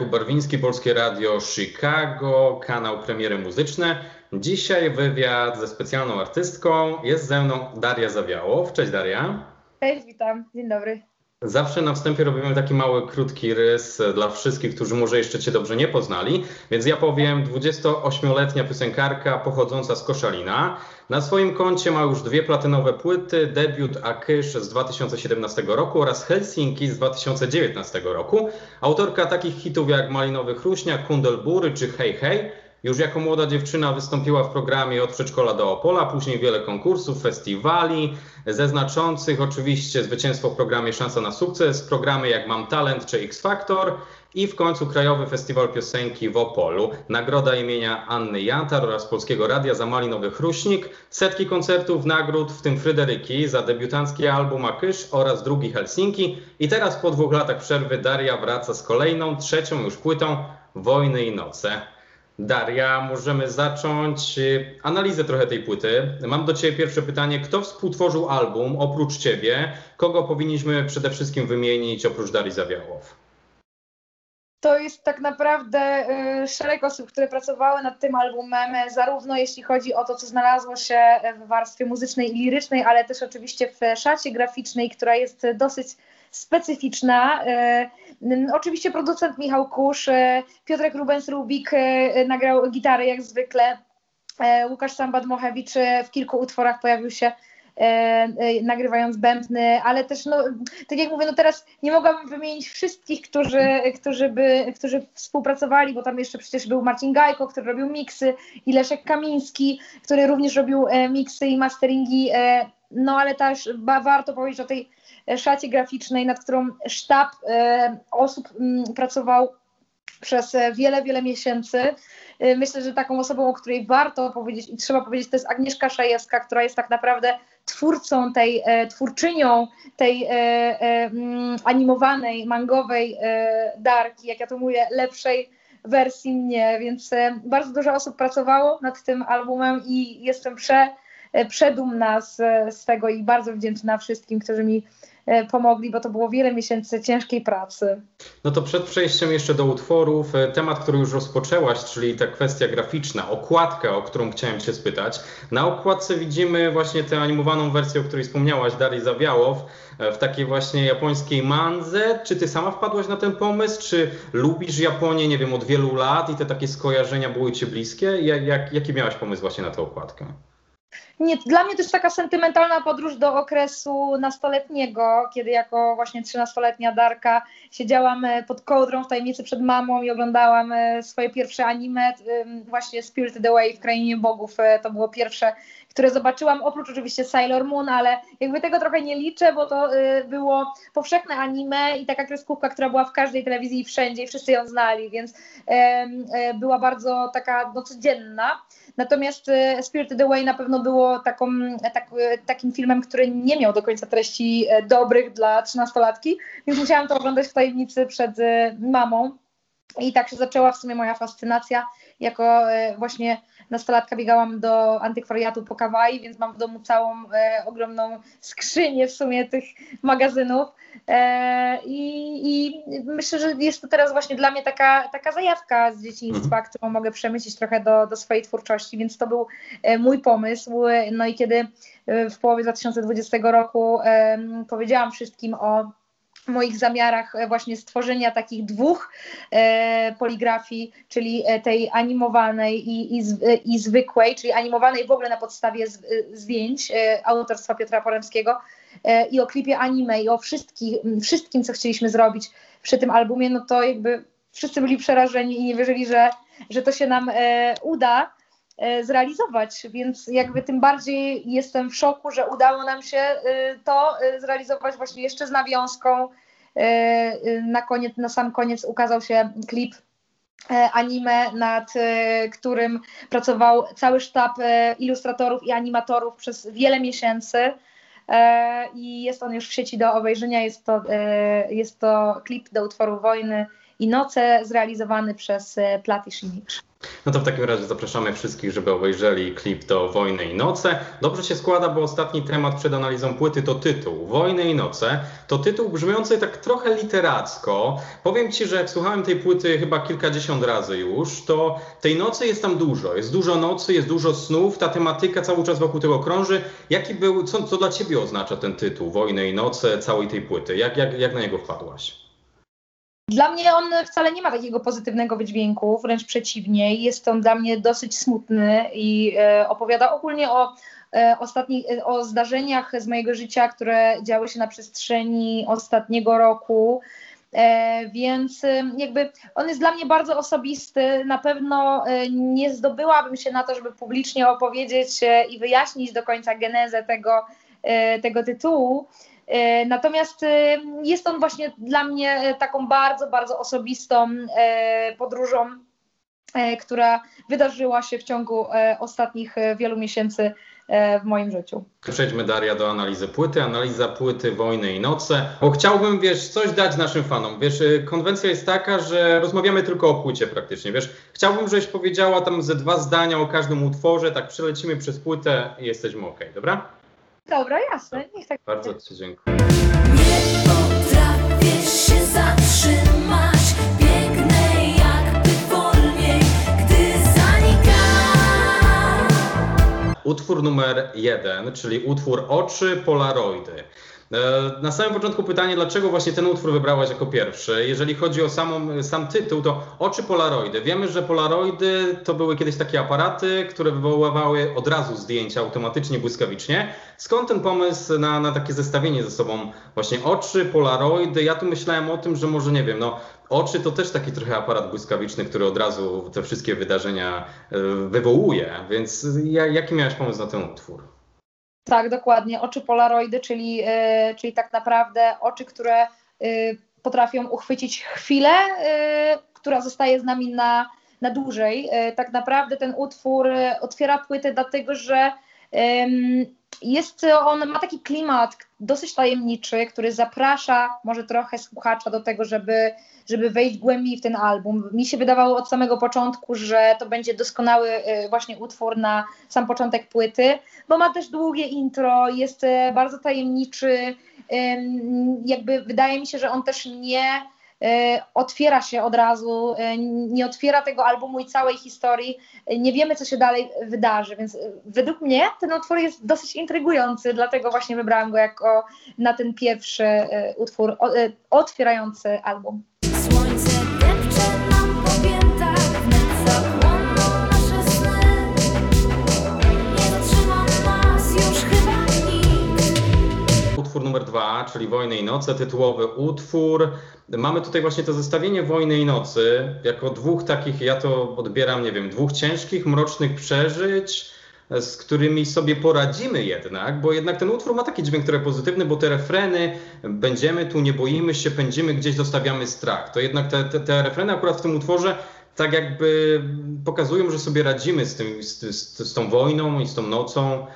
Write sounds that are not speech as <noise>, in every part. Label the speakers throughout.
Speaker 1: Jakub Barwiński, Polskie Radio Chicago, kanał Premiery Muzyczne. Dzisiaj wywiad ze specjalną artystką. Jest ze mną Daria Zawiałow. Cześć Daria.
Speaker 2: Cześć, witam. Dzień dobry.
Speaker 1: Zawsze na wstępie robimy taki mały, krótki rys dla wszystkich, którzy może jeszcze Cię dobrze nie poznali. Więc ja powiem, 28-letnia piosenkarka pochodząca z Koszalina. Na swoim koncie ma już dwie platynowe płyty, debiut Akysz z 2017 roku oraz Helsinki z 2019 roku. Autorka takich hitów jak Malinowy Chruśniak, Kundelbury czy Hej Hej. Już jako młoda dziewczyna wystąpiła w programie od przedszkola do Opola, później wiele konkursów, festiwali, ze znaczących oczywiście zwycięstwo w programie Szansa na sukces, programy jak Mam Talent czy X Factor i w końcu Krajowy Festiwal Piosenki w Opolu, nagroda imienia Anny Jantar oraz Polskiego Radia za Malinowy Chruśnik, setki koncertów, nagród, w tym Fryderyki za debiutancki album Akysz oraz drugi Helsinki. I teraz po dwóch latach przerwy Daria wraca z kolejną, trzecią już płytą Wojny i Noce. Daria, możemy zacząć y, analizę trochę tej płyty. Mam do Ciebie pierwsze pytanie. Kto współtworzył album oprócz Ciebie? Kogo powinniśmy przede wszystkim wymienić oprócz Darii Zawiałow?
Speaker 2: To jest tak naprawdę y, szereg osób, które pracowały nad tym albumem, zarówno jeśli chodzi o to, co znalazło się w warstwie muzycznej i lirycznej, ale też oczywiście w szacie graficznej, która jest dosyć specyficzna. E, oczywiście producent Michał Kusz, e, Piotrek Rubens-Rubik e, nagrał gitary jak zwykle. Łukasz Sambad-Mochewicz w kilku utworach pojawił się nagrywając bębny, ale też, no, tak jak mówię, no teraz nie mogłabym wymienić wszystkich, którzy, którzy, by, którzy współpracowali, bo tam jeszcze przecież był Marcin Gajko, który robił miksy i Leszek Kamiński, który również robił miksy i masteringi, no ale też warto powiedzieć o tej szacie graficznej, nad którą sztab e, osób pracował przez wiele, wiele miesięcy. E, myślę, że taką osobą, o której warto powiedzieć i trzeba powiedzieć, to jest Agnieszka Szajewska, która jest tak naprawdę twórcą tej, e, twórczynią tej animowanej, mangowej darki, jak ja to mówię, lepszej wersji mnie, więc bardzo dużo osób pracowało nad tym albumem i jestem prze, przedumna z, z tego i bardzo wdzięczna wszystkim, którzy mi E, pomogli, bo to było wiele miesięcy ciężkiej pracy.
Speaker 1: No to przed przejściem jeszcze do utworów, e, temat, który już rozpoczęłaś, czyli ta kwestia graficzna, okładka, o którą chciałem Cię spytać. Na okładce widzimy właśnie tę animowaną wersję, o której wspomniałaś, Darii Zawiałow, e, w takiej właśnie japońskiej manze. Czy Ty sama wpadłaś na ten pomysł? Czy lubisz Japonię, nie wiem, od wielu lat i te takie skojarzenia były Ci bliskie? Jak, jak, jaki miałaś pomysł właśnie na tę okładkę?
Speaker 2: Nie, dla mnie jest taka sentymentalna podróż do okresu nastoletniego, kiedy jako właśnie trzynastoletnia Darka siedziałam e, pod kołdrą w tajemnicy przed mamą i oglądałam e, swoje pierwsze anime, właśnie Spirited Away w Krainie Bogów, e, to było pierwsze, które zobaczyłam, oprócz oczywiście Sailor Moon, ale jakby tego trochę nie liczę, bo to było powszechne anime i taka kreskówka, która była w każdej telewizji i wszędzie i wszyscy ją znali, więc była bardzo taka no, codzienna. Natomiast e, Spirited Away na pewno było taką, tak, takim filmem, który nie miał do końca treści e, dobrych dla trzynastolatki, więc musiałam to oglądać w tajemnicy przed mamą. I tak się zaczęła w sumie moja fascynacja. Jako właśnie nastolatka biegałam do antykwariatu po kawaii, więc mam w domu całą e, ogromną skrzynię w sumie tych magazynów. E, i, I myślę, że jest to teraz właśnie dla mnie taka, taka zajawka z dzieciństwa, mhm. którą mogę przemycić trochę do, do swojej twórczości, więc to był e, mój pomysł. No i kiedy e, w połowie 2020 roku e, powiedziałam wszystkim o moich zamiarach e, właśnie stworzenia takich dwóch e, poligrafii, czyli e, tej animowanej i, i, i, zwykłej, czyli animowanej w ogóle na podstawie z, zdjęć e, autorstwa Piotra Poremskiego e, i o klipie anime i o wszystkim, wszystkim, co chcieliśmy zrobić przy tym albumie, no to jakby wszyscy byli przerażeni i nie wierzyli, że, że to się nam e, uda. E, zrealizować, więc jakby tym bardziej jestem w szoku, że udało nam się e, to e, zrealizować właśnie jeszcze z nawiązką. Na, koniec, na sam koniec ukazał się klip anime, nad którym pracował cały sztab ilustratorów i animatorów przez wiele miesięcy. I jest on już w sieci do obejrzenia. Jest to, jest to klip do utworu Wojny i Noce zrealizowany przez Platish Image.
Speaker 1: No to w takim razie zapraszamy wszystkich, żeby obejrzeli klip do Wojny i Noce. Dobrze się składa, bo ostatni temat przed analizą płyty to tytuł. Wojny i Noce to tytuł brzmiący tak trochę literacko. Powiem Ci, że jak słuchałem tej płyty chyba kilkadziesiąt razy już, to tej nocy jest tam dużo. Jest dużo nocy, jest dużo snów, ta tematyka cały czas wokół tego krąży. Jaki był, co, co dla Ciebie oznacza ten tytuł Wojny i Noce całej tej płyty? Jak, jak, jak na niego wpadłaś?
Speaker 2: Dla mnie on wcale nie ma takiego pozytywnego wydźwięku, wręcz przeciwnie. Jest on dla mnie dosyć smutny i e, opowiada ogólnie o, e, ostatnich, e, o zdarzeniach z mojego życia, które działy się na przestrzeni ostatniego roku. Więc jakby on jest dla mnie bardzo osobisty. Na pewno nie zdobyłabym się na to, żeby publicznie opowiedzieć i wyjaśnić do końca genezę tego, tego tytułu. E, natomiast e, jest on właśnie dla mnie e, taką bardzo, bardzo osobistą podróżą, która wydarzyła się w ciągu ostatnich wielu miesięcy w moim życiu.
Speaker 1: Przejdźmy Daria do analizy płyty, analiza płyty Wojny i Noce, bo chciałbym, wiesz, coś dać naszym fanom. Wiesz, konwencja jest taka, że rozmawiamy tylko o płycie praktycznie, wiesz. Chciałbym, żebyś powiedziała tam ze dwa zdania o każdym utworze, tak przelecimy przez płytę i jesteśmy ok, dobra?
Speaker 2: Dobra, jasne, niech tak
Speaker 1: Bardzo Ci dziękuję.
Speaker 3: Nie potrafię się zatrzymać, biegnę jakby wolniej, gdy zanika.
Speaker 1: Utwór numer jeden, czyli utwór Oczy Polaroidy. E, na samym początku pytanie, dlaczego właśnie ten utwór wybrałaś jako pierwszy? Jeżeli chodzi o samą, sam tytuł, to Oczy Polaroidy. Wiemy, że Polaroidy to były kiedyś takie aparaty, które wywoływały od razu zdjęcia automatycznie, błyskawicznie. Skąd ten pomysł na, na takie zestawienie ze sobą właśnie oczy, Polaroidy? Ja tu myślałem o tym, że może nie wiem, no oczy to też taki trochę aparat błyskawiczny, który od razu te wszystkie wydarzenia e, wywołuje. Więc jaki miałeś pomysł na ten utwór?
Speaker 2: Tak, dokładnie. Oczy polaroidy, czyli, yy, czyli tak naprawdę oczy, które yy, potrafią uchwycić chwilę, yy, która zostaje z nami na, na dłużej. tak naprawdę ten utwór otwiera płytę, dlatego że jest on, ma taki klimat dosyć tajemniczy, który zaprasza może trochę słuchacza do tego, żeby, żeby wejść głębiej w ten album. Mi się wydawało od samego początku, że to będzie doskonały y, właśnie utwór na sam początek płyty, bo ma też długie intro, jest y, bardzo tajemniczy, jakby wydaje mi się, że on też nie E, otwiera się od razu, e, nie otwiera tego albumu i całej historii, e, nie wiemy, co się dalej wydarzy, więc według mnie ten utwór jest dosyć intrygujący, dlatego właśnie wybrałam go jako na ten pierwszy utwór otwierający album.
Speaker 1: Utwór numer dwa, czyli Wojny i Noce, tytułowy utwór. Mamy tutaj właśnie to zestawienie Wojny i Nocy jako dwóch takich, ja to odbieram, nie wiem, dwóch ciężkich, mrocznych przeżyć, z którymi sobie poradzimy jednak, bo jednak ten utwór ma taki dźwięk trochę pozytywny, bo te refreny, będziemy tu, nie boimy się, pędzimy gdzieś, zostawiamy strach. To jednak te, te, te refreny akurat w tym utworze tak jakby pokazują, że sobie radzimy z, tym, z, z, z tą wojną i z tą nocą.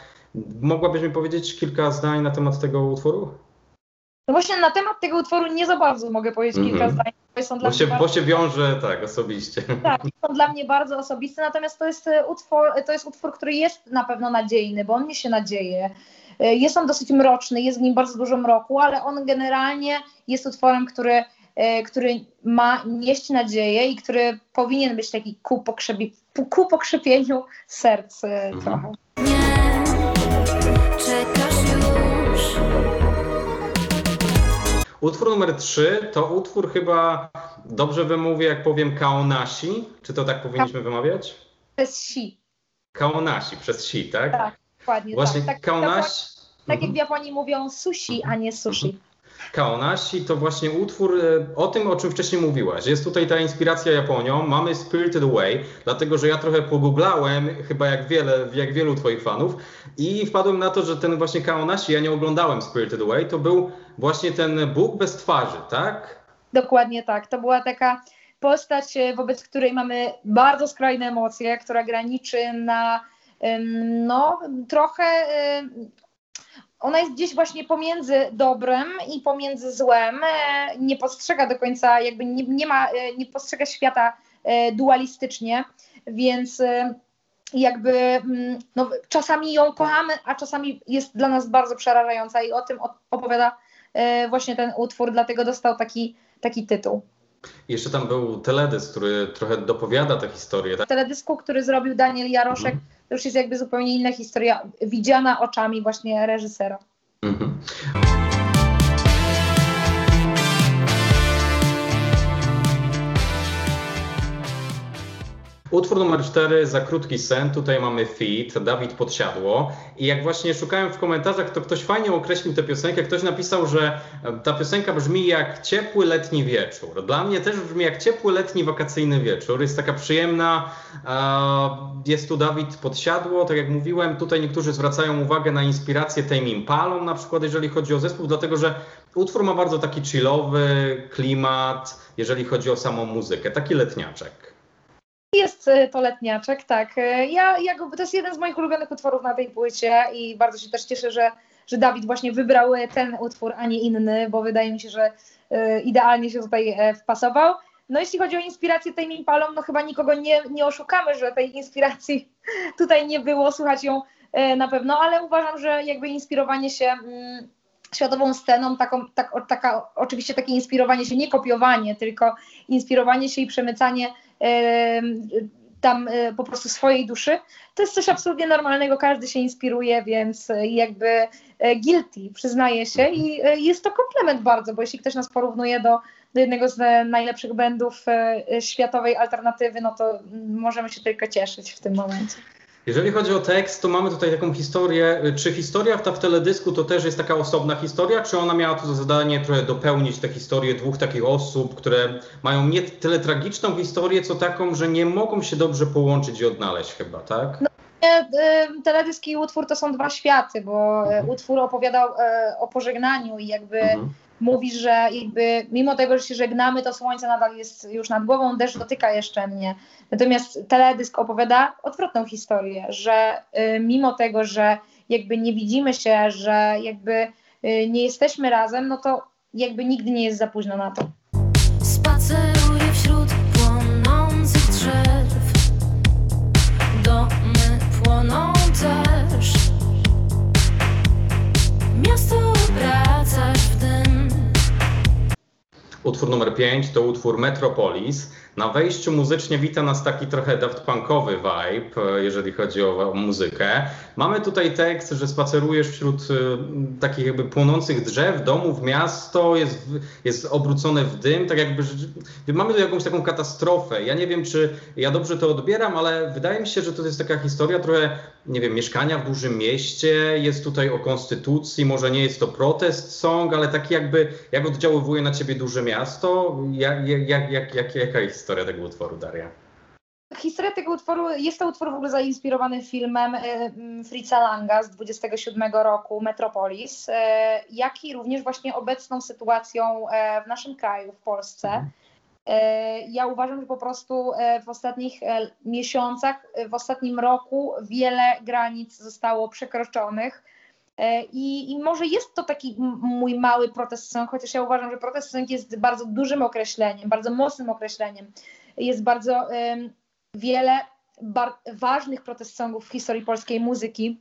Speaker 1: Mogłabyś mi powiedzieć kilka zdań na temat tego utworu?
Speaker 2: No właśnie na temat tego utworu nie za bardzo mogę powiedzieć mm -hmm. kilka zdań.
Speaker 1: Są dla bo, się, bardzo... bo się wiąże tak osobiście.
Speaker 2: Tak, są dla mnie bardzo osobiste, natomiast to jest, e, utwór, to jest utwór, który jest na pewno nadziejny, bo on niesie nadzieję. E, jest on dosyć mroczny, jest w nim bardzo dużo mroku, ale on generalnie jest utworem, który, e, który ma nieść nadzieję i który powinien być taki ku, pokrzepie, ku pokrzepieniu serc mhm. trochę.
Speaker 1: Utwór numer 3 to utwór chyba, dobrze wymówię, jak powiem Kaonashi. Czy to tak powinniśmy wymawiać?
Speaker 2: Przez si.
Speaker 1: Kaonashi, przez si, tak?
Speaker 2: Tak, dokładnie.
Speaker 1: Właśnie
Speaker 2: tak.
Speaker 1: Kaonashi.
Speaker 2: Tak, tak jak w Japonii mówią sushi, a nie sushi.
Speaker 1: Kaonashi to właśnie utwór e, o tym, o czym wcześniej mówiłaś. Jest tutaj ta inspiracja Japonią. Mamy Spirited Away, dlatego że ja trochę pogooglałem, chyba jak, wiele, jak wielu twoich fanów i wpadłem na to, że ten właśnie Kaonashi, ja nie oglądałem Spirited Away, to był właśnie ten Bóg bez twarzy, tak?
Speaker 2: Dokładnie tak. To była taka postać, e, wobec której mamy bardzo skrajne emocje, która graniczy na no, trochę ona jest gdzieś właśnie pomiędzy dobrem i pomiędzy złem. E, nie postrzega do końca, jakby nie, nie ma, e, nie postrzega świata e, dualistycznie, więc jakby mm, no, czasami ją kochamy, a czasami jest dla nas bardzo przerażająca i o tym opowiada właśnie ten utwór, dlatego dostał taki, taki tytuł.
Speaker 1: Jeszcze tam był teledysk, który trochę dopowiada tę historię. Tak?
Speaker 2: Teledysku, który zrobił Daniel Jaroszek,
Speaker 1: Mhm.
Speaker 2: to już jest jakby zupełnie inna historia, widziana oczami właśnie reżysera.
Speaker 1: Mhm. Utwór numer 4, Za krótki sen, tutaj mamy feat, Dawid Podsiadło. I jak właśnie szukałem w komentarzach, to ktoś fajnie określił tę piosenkę. Ktoś napisał, że e, ta piosenka brzmi jak ciepły letni wieczór. Dla mnie też brzmi jak ciepły letni wakacyjny wieczór. Jest taka przyjemna. e, Jest tu Dawid Podsiadło, tak jak mówiłem, tutaj niektórzy zwracają uwagę na inspirację Tame Impalą na przykład, jeżeli chodzi o zespół, dlatego że utwór ma bardzo taki chillowy klimat, jeżeli chodzi o samą muzykę, taki letniaczek.
Speaker 2: Jest e, to letniaczek, tak. E, Ja, ja go, to jest jeden z moich ulubionych utworów na tej płycie i bardzo się też cieszę, że, że Dawid właśnie wybrał e, ten utwór, a nie inny, bo wydaje mi się, że idealnie się tutaj wpasował. No jeśli chodzi o inspirację tej Impalą, no chyba nikogo nie, nie oszukamy, że tej inspiracji <laughs> tutaj nie było, słuchać ją na pewno, ale uważam, że jakby inspirowanie się mm, światową sceną, taką, tak, taka, oczywiście takie inspirowanie się, nie kopiowanie, tylko inspirowanie się i przemycanie em, tam e, po prostu swojej duszy, to jest coś absolutnie normalnego, każdy się inspiruje, więc e, jakby e, guilty, przyznaję się i jest to komplement bardzo, bo jeśli ktoś nas porównuje do, do jednego z najlepszych bandów e, światowej alternatywy, no to mm, możemy się tylko cieszyć w tym momencie.
Speaker 1: Jeżeli chodzi o tekst, to mamy tutaj taką historię. Czy historia ta w teledysku to też jest taka osobna historia, czy ona miała tu za zadanie trochę dopełnić tę historię dwóch takich osób, które mają nie tyle tragiczną historię, co taką, że nie mogą się dobrze połączyć i odnaleźć chyba, tak?
Speaker 2: E, e, Teledysk i utwór to są dwa światy, bo e,
Speaker 1: Mhm.
Speaker 2: utwór opowiadał o pożegnaniu i jakby
Speaker 1: Mhm.
Speaker 2: Mówi, że jakby mimo tego, że się żegnamy, to słońce nadal jest już nad głową, deszcz dotyka jeszcze mnie. Natomiast teledysk opowiada odwrotną historię, że y, mimo tego, że jakby nie widzimy się, że jakby y, nie jesteśmy razem, no to jakby nigdy nie jest za późno na to.
Speaker 3: Spaceruję
Speaker 1: Utwór numer 5 to utwór Metropolis. Na wejściu muzycznie wita nas taki trochę Daft Punkowy vibe, e, jeżeli chodzi o, muzykę. Mamy tutaj tekst, że spacerujesz wśród e, takich jakby płonących drzew, domów, miasto jest, jest obrócone w dym, tak jakby mamy tu jakąś taką katastrofę. Ja nie wiem, czy ja dobrze to odbieram, ale wydaje mi się, że to jest taka historia trochę, nie wiem, mieszkania w dużym mieście, jest tutaj o konstytucji, może nie jest to protest song, ale taki jakby, jak oddziaływuje na ciebie duże miasto? Jak, jak, jak, jak, jaka jest historia tego utworu, Daria?
Speaker 2: Historia tego utworu, jest to utwór w ogóle zainspirowany filmem mm, Fritza Langa z 27 roku, Metropolis, y, jak i również właśnie obecną sytuacją e, w naszym kraju, w Polsce. E, Ja uważam, że po prostu e, w ostatnich e, miesiącach, e, w ostatnim roku wiele granic zostało przekroczonych. E, I, I może jest to taki mój mały protest song, chociaż ja uważam, że protest song jest bardzo dużym określeniem, bardzo mocnym określeniem. Jest bardzo em, wiele bar- ważnych protest songów w historii polskiej muzyki,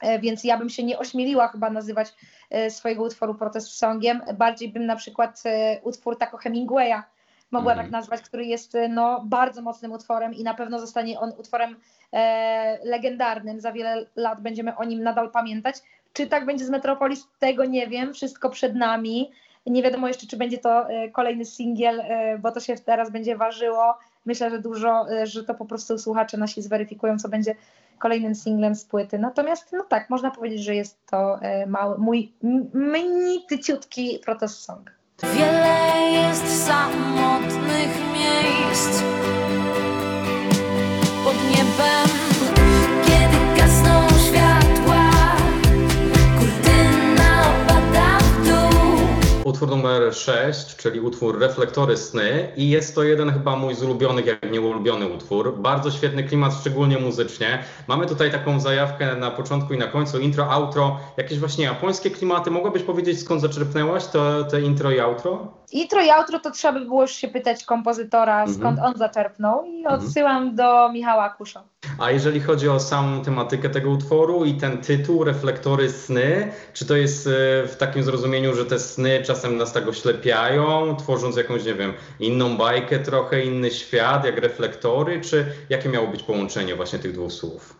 Speaker 2: e, więc ja bym się nie ośmieliła chyba nazywać e, swojego utworu protest songiem. Bardziej bym na przykład utwór Taco Hemingwaya mogła
Speaker 1: Mhm.
Speaker 2: tak nazwać, który jest no, bardzo mocnym utworem i na pewno zostanie on utworem e, legendarnym. Za wiele lat będziemy o nim nadal pamiętać. Czy tak będzie z Metropolis? Tego nie wiem. Wszystko przed nami. Nie wiadomo jeszcze, czy będzie to e, kolejny singiel, e, bo to się teraz będzie ważyło. Myślę, że dużo, e, że to po prostu słuchacze nasi zweryfikują, co będzie kolejnym singlem z płyty. Natomiast, no tak, można powiedzieć, że jest to mały, mój mini, tyciutki protest song.
Speaker 3: Wiele jest samotnych miejsc
Speaker 1: numer 6, czyli utwór Reflektory Sny i jest to jeden chyba mój z ulubionych, jak nie ulubiony utwór. Bardzo świetny klimat, szczególnie muzycznie. Mamy tutaj taką zajawkę na początku i na końcu, intro, outro, jakieś właśnie japońskie klimaty. Mogłabyś powiedzieć skąd zaczerpnęłaś to, te intro i outro?
Speaker 2: Intro i outro to trzeba by było już się pytać kompozytora,
Speaker 1: Mhm.
Speaker 2: skąd on zaczerpnął i odsyłam do Michała Kusza.
Speaker 1: A jeżeli chodzi o samą tematykę tego utworu i ten tytuł, reflektory sny, czy to jest e, w takim zrozumieniu, że te sny czasem nas tak oślepiają, tworząc jakąś, nie wiem, inną bajkę, trochę inny świat, jak reflektory, czy jakie miało być połączenie właśnie tych dwóch słów?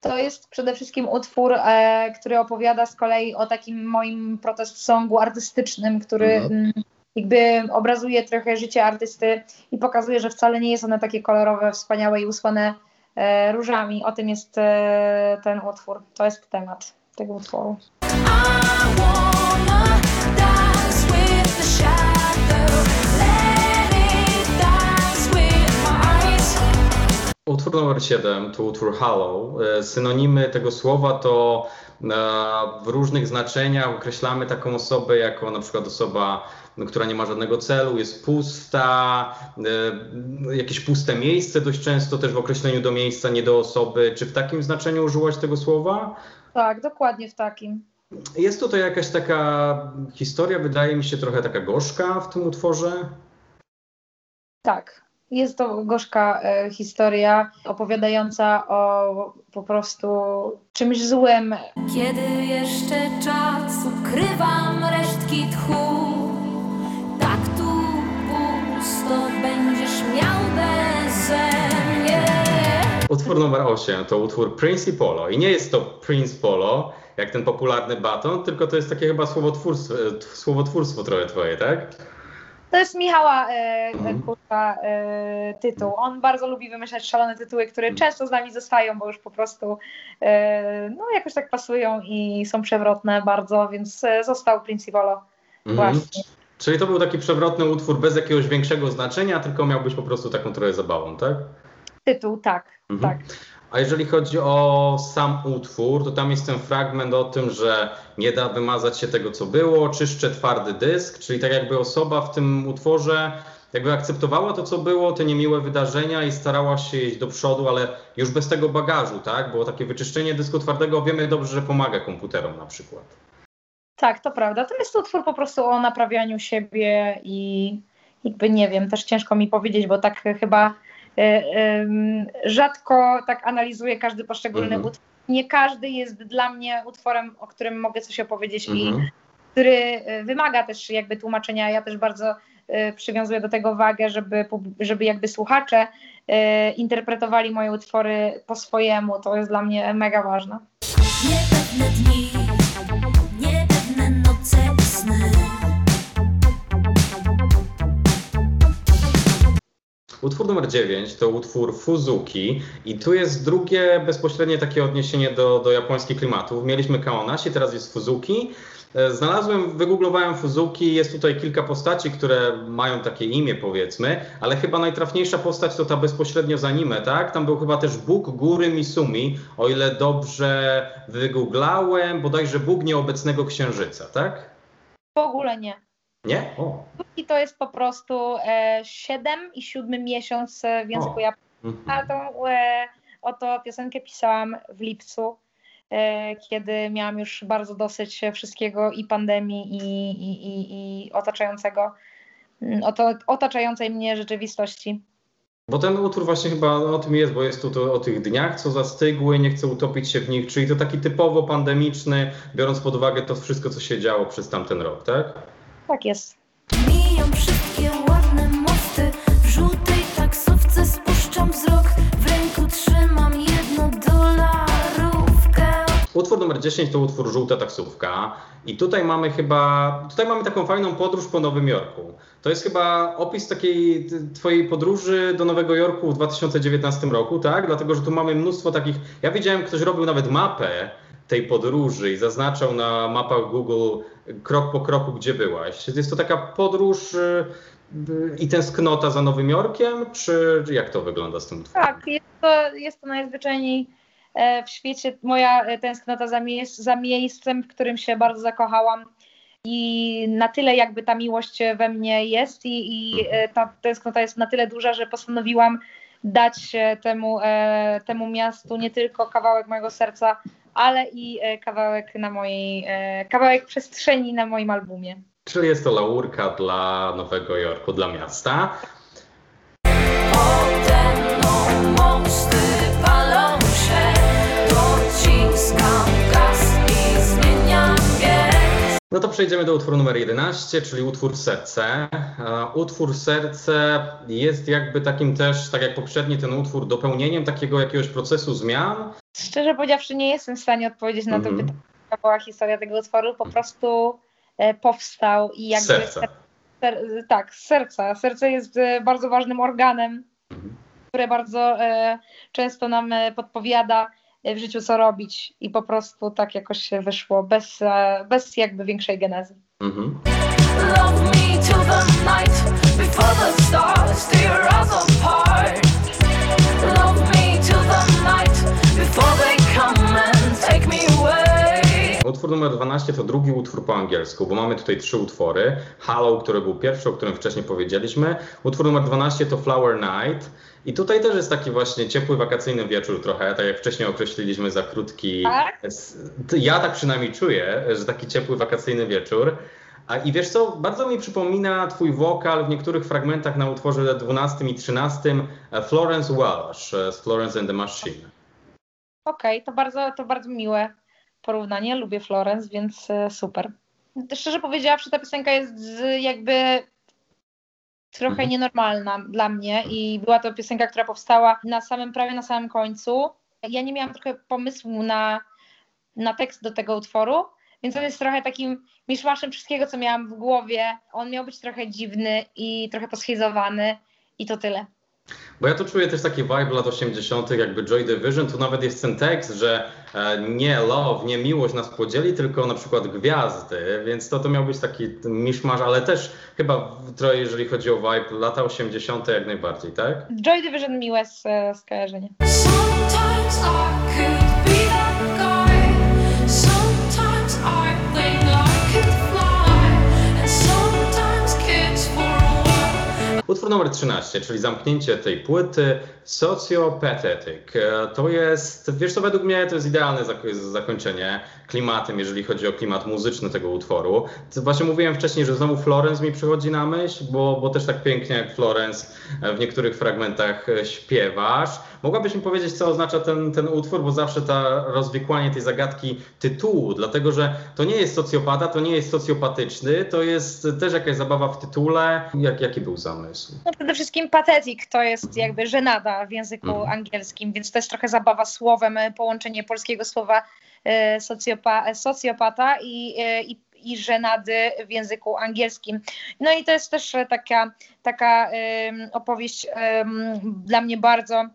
Speaker 2: To jest przede wszystkim utwór, e, który opowiada z kolei o takim moim protest songu artystycznym, który
Speaker 1: Mhm.
Speaker 2: mm, jakby obrazuje trochę życie artysty i pokazuje, że wcale nie jest one takie kolorowe, wspaniałe i usłane e, różami. O tym jest e, ten utwór. To jest temat tego utworu.
Speaker 1: Utwór numer 7 to utwór Hollow. E, Synonimy tego słowa to e, w różnych znaczeniach określamy taką osobę jako na przykład osoba, no, która nie ma żadnego celu, jest pusta, e, jakieś puste miejsce dość często też w określeniu do miejsca, nie do osoby. Czy w takim znaczeniu użyłaś tego słowa?
Speaker 2: Tak, dokładnie w takim.
Speaker 1: Jest tutaj jakaś taka historia, wydaje mi się trochę taka gorzka w tym utworze.
Speaker 2: Tak. Jest to gorzka e, historia opowiadająca o po prostu czymś złym,
Speaker 3: Kiedy jeszcze czas ukrywam resztki tchu, tak tu pusto będziesz miał beze mnie.
Speaker 1: Utwór numer 8 to utwór Prince i Polo. I nie jest to Prince Polo, jak ten popularny baton, tylko to jest takie chyba słowotwórstwo, e, słowotwórstwo trochę twoje, tak?
Speaker 2: To jest Michała e,
Speaker 1: Mhm.
Speaker 2: Kurwa e, tytuł. On bardzo lubi wymyślać szalone tytuły, które często z nami zostają, bo już po prostu e, no, jakoś tak pasują i są przewrotne bardzo, więc e, został Principolo
Speaker 1: Mhm.
Speaker 2: właśnie.
Speaker 1: Czyli to był taki przewrotny utwór bez jakiegoś większego znaczenia, tylko miał być po prostu taką trochę zabawą, tak?
Speaker 2: Tytuł, tak,
Speaker 1: Mhm.
Speaker 2: tak.
Speaker 1: A jeżeli chodzi o sam utwór, to tam jest ten fragment o tym, że nie da wymazać się tego, co było, czyszczę twardy dysk, czyli tak jakby osoba w tym utworze jakby akceptowała to, co było, te niemiłe wydarzenia i starała się iść do przodu, ale już bez tego bagażu, tak? Bo takie wyczyszczenie dysku twardego wiemy dobrze, że pomaga komputerom na przykład.
Speaker 2: Tak, to prawda. To jest utwór po prostu o naprawianiu siebie i jakby nie wiem, też ciężko mi powiedzieć, bo tak chyba rzadko tak analizuję każdy poszczególny
Speaker 1: Mhm.
Speaker 2: utwór. Nie każdy jest dla mnie utworem, o którym mogę coś opowiedzieć i
Speaker 1: Mhm.
Speaker 2: który e, wymaga też jakby tłumaczenia. Ja też bardzo e, przywiązuję do tego wagę, żeby, żeby jakby słuchacze e, interpretowali moje utwory po swojemu. To jest dla mnie mega ważne.
Speaker 3: Niepewne dni,
Speaker 1: Utwór numer 9 to utwór Fuzuki i tu jest drugie bezpośrednie takie odniesienie do, do japońskich klimatów. Mieliśmy Kaonashi, teraz jest Fuzuki. E, Znalazłem, wygooglowałem Fuzuki, jest tutaj kilka postaci, które mają takie imię powiedzmy, ale chyba najtrafniejsza postać to ta bezpośrednio z anime, tak? Tam był chyba też Bóg Góry Misumi, o ile dobrze wygooglałem, bodajże Bóg nieobecnego księżyca, tak?
Speaker 2: W ogóle nie.
Speaker 1: Nie? O.
Speaker 2: I to jest po prostu e, 7 i 7 miesiąc e, w języku
Speaker 1: O.
Speaker 2: japońskim.
Speaker 1: Mhm.
Speaker 2: A tą e, oto piosenkę pisałam w lipcu, e, kiedy miałam już bardzo dosyć wszystkiego i pandemii, i, i, i, i otaczającego, mm, oto, otaczającej mnie rzeczywistości.
Speaker 1: Bo ten utwór właśnie chyba o tym jest, bo jest tu to, o tych dniach, co zastygły, nie chcę utopić się w nich, czyli to taki typowo pandemiczny, biorąc pod uwagę to wszystko, co się działo przez tamten rok, tak?
Speaker 2: Tak jest.
Speaker 3: Mijam wszystkie ładne mosty W żółtej taksówce spuszczam wzrok W ręku trzymam jedną dolarówkę
Speaker 1: Utwór numer 10 to utwór Żółta taksówka i tutaj mamy chyba, tutaj mamy taką fajną podróż po Nowym Jorku. To jest chyba opis takiej twojej podróży do Nowego Jorku w 2019 roku, tak? Dlatego, że tu mamy mnóstwo takich, ja widziałem, ktoś robił nawet mapę tej podróży i zaznaczał na mapach Google krok po kroku, gdzie byłaś. Jest to taka podróż y, y, i tęsknota za Nowym Jorkiem, czy jak to wygląda z tym?
Speaker 2: Tak, jest to, jest to najzwyczajniej e, w świecie moja e, tęsknota za, miejsc, za miejscem, w którym się bardzo zakochałam. i na tyle jakby ta miłość we mnie jest i, i e, ta tęsknota jest na tyle duża, że postanowiłam dać temu, temu miastu nie tylko kawałek mojego serca, ale i e, kawałek na mojej, e, kawałek przestrzeni na moim albumie.
Speaker 1: Czyli jest to laurka dla Nowego Jorku, dla miasta. No to przejdziemy do utworu numer 11, czyli utwór Serce. E, Utwór Serce jest jakby takim też, tak jak poprzedni ten utwór, dopełnieniem takiego jakiegoś procesu zmian.
Speaker 2: Szczerze powiedziawszy, nie jestem w stanie odpowiedzieć na to
Speaker 1: Mhm.
Speaker 2: pytanie, jaka była historia tego utworu. Po prostu e, powstał i jakby.
Speaker 1: Serca.
Speaker 2: Ser, tak, z serca. Serce jest e, bardzo ważnym organem,
Speaker 1: Mhm.
Speaker 2: które bardzo często nam podpowiada w życiu, co robić. I po prostu tak jakoś się wyszło, bez, e, bez jakby większej genezy.
Speaker 1: Mhm. Utwór numer 12 to drugi utwór po angielsku, bo mamy tutaj trzy utwory. Hello, który był pierwszy, o którym wcześniej powiedzieliśmy. Utwór numer 12 to Flower Night. I tutaj też jest taki właśnie ciepły, wakacyjny wieczór trochę, tak jak wcześniej określiliśmy za krótki.
Speaker 2: Tak?
Speaker 1: Ja tak przynajmniej czuję, że taki ciepły, wakacyjny wieczór. A i wiesz co, bardzo mi przypomina twój wokal w niektórych fragmentach na utworze 12 i 13 e, Florence Welsh e, z Florence and the Machine.
Speaker 2: Okej, to, bardzo, to bardzo miłe porównanie. Lubię Florence, więc e, super. Szczerze powiedziawszy, ta piosenka jest z, jakby trochę
Speaker 1: Mhm.
Speaker 2: nienormalna dla mnie i była to piosenka, która powstała na samym, prawie na samym końcu. Ja nie miałam trochę pomysłu na, na tekst do tego utworu, więc on jest trochę takim miszmaszem wszystkiego, co miałam w głowie. On miał być trochę dziwny i trochę poschizowany i to tyle.
Speaker 1: Bo ja tu czuję też taki vibe lat 80., jakby Joy Division. Tu nawet jest ten tekst, że e, nie love, nie miłość nas podzieli, tylko na przykład gwiazdy, więc to, to miał być taki miszmasz, ale też chyba trochę, jeżeli chodzi o vibe, lata 80. jak najbardziej, tak?
Speaker 2: Joy Division miłe s- skojarzenie.
Speaker 3: Sometimes I
Speaker 1: Utwór numer 13, czyli zamknięcie tej płyty, Sociopathetic. E, To jest, wiesz co, według mnie to jest idealne zak- zakończenie klimatem, jeżeli chodzi o klimat muzyczny tego utworu. Właśnie mówiłem wcześniej, że znowu Florence mi przychodzi na myśl, bo, bo też tak pięknie jak Florence e, w niektórych fragmentach e, śpiewasz. Mogłabyś mi powiedzieć, co oznacza ten, ten utwór, bo zawsze ta rozwikłanie tej zagadki tytułu, dlatego że to nie jest socjopata, to nie jest socjopatyczny, to jest też jakaś zabawa w tytule. Jak, jaki był zamysł?
Speaker 2: No przede wszystkim patetic to jest jakby żenada w języku
Speaker 1: Mhm.
Speaker 2: angielskim, więc to jest trochę zabawa słowem, e, połączenie polskiego słowa e, socjopa, e, socjopata i, e, i, i żenady w języku angielskim. No i to jest też e, taka, taka opowieść dla mnie bardzo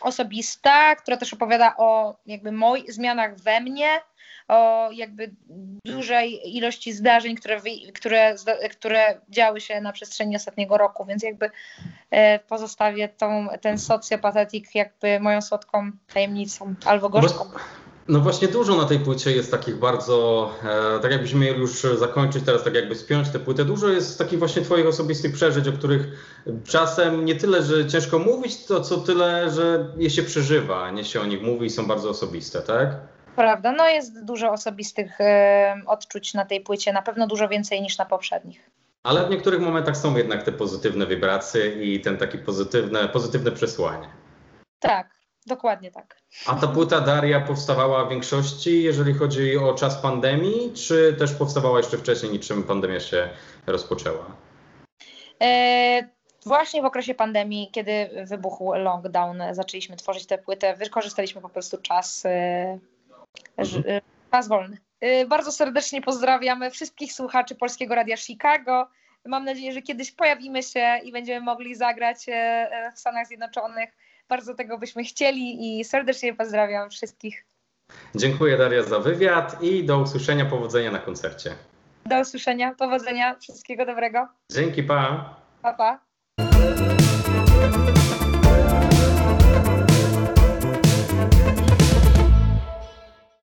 Speaker 2: osobista, która też opowiada o jakby moich zmianach we mnie, o jakby dużej ilości zdarzeń, które, które, które działy się na przestrzeni ostatniego roku, więc jakby e, pozostawię tą, ten socjopatetik jakby moją słodką tajemnicą albo gorzką.
Speaker 1: No właśnie dużo na tej płycie jest takich bardzo, e, tak jakbyśmy mieli już zakończyć teraz, tak jakby spiąć tę płytę, dużo jest takich właśnie twoich osobistych przeżyć, o których czasem nie tyle, że ciężko mówić, to co tyle, że je się przeżywa, nie się o nich mówi i są bardzo osobiste, tak?
Speaker 2: Prawda, no jest dużo osobistych e, odczuć na tej płycie, na pewno dużo więcej niż na poprzednich.
Speaker 1: Ale w niektórych momentach są jednak te pozytywne wibracje i ten taki pozytywne, pozytywne przesłanie.
Speaker 2: Tak, dokładnie tak.
Speaker 1: A ta płyta Daria powstawała w większości, jeżeli chodzi o czas pandemii, czy też powstawała jeszcze wcześniej, niczym pandemia się rozpoczęła?
Speaker 2: E, Właśnie w okresie pandemii, kiedy wybuchł lockdown, zaczęliśmy tworzyć tę płytę. Wykorzystaliśmy po prostu czas, e, e, czas wolny. E, Bardzo serdecznie pozdrawiamy wszystkich słuchaczy Polskiego Radia Chicago. Mam nadzieję, że kiedyś pojawimy się i będziemy mogli zagrać w Stanach Zjednoczonych. Bardzo tego byśmy chcieli i serdecznie pozdrawiam wszystkich.
Speaker 1: Dziękuję Daria za wywiad i do usłyszenia, powodzenia na koncercie.
Speaker 2: Do usłyszenia, powodzenia, wszystkiego dobrego.
Speaker 1: Dzięki, pa!
Speaker 2: Pa, pa.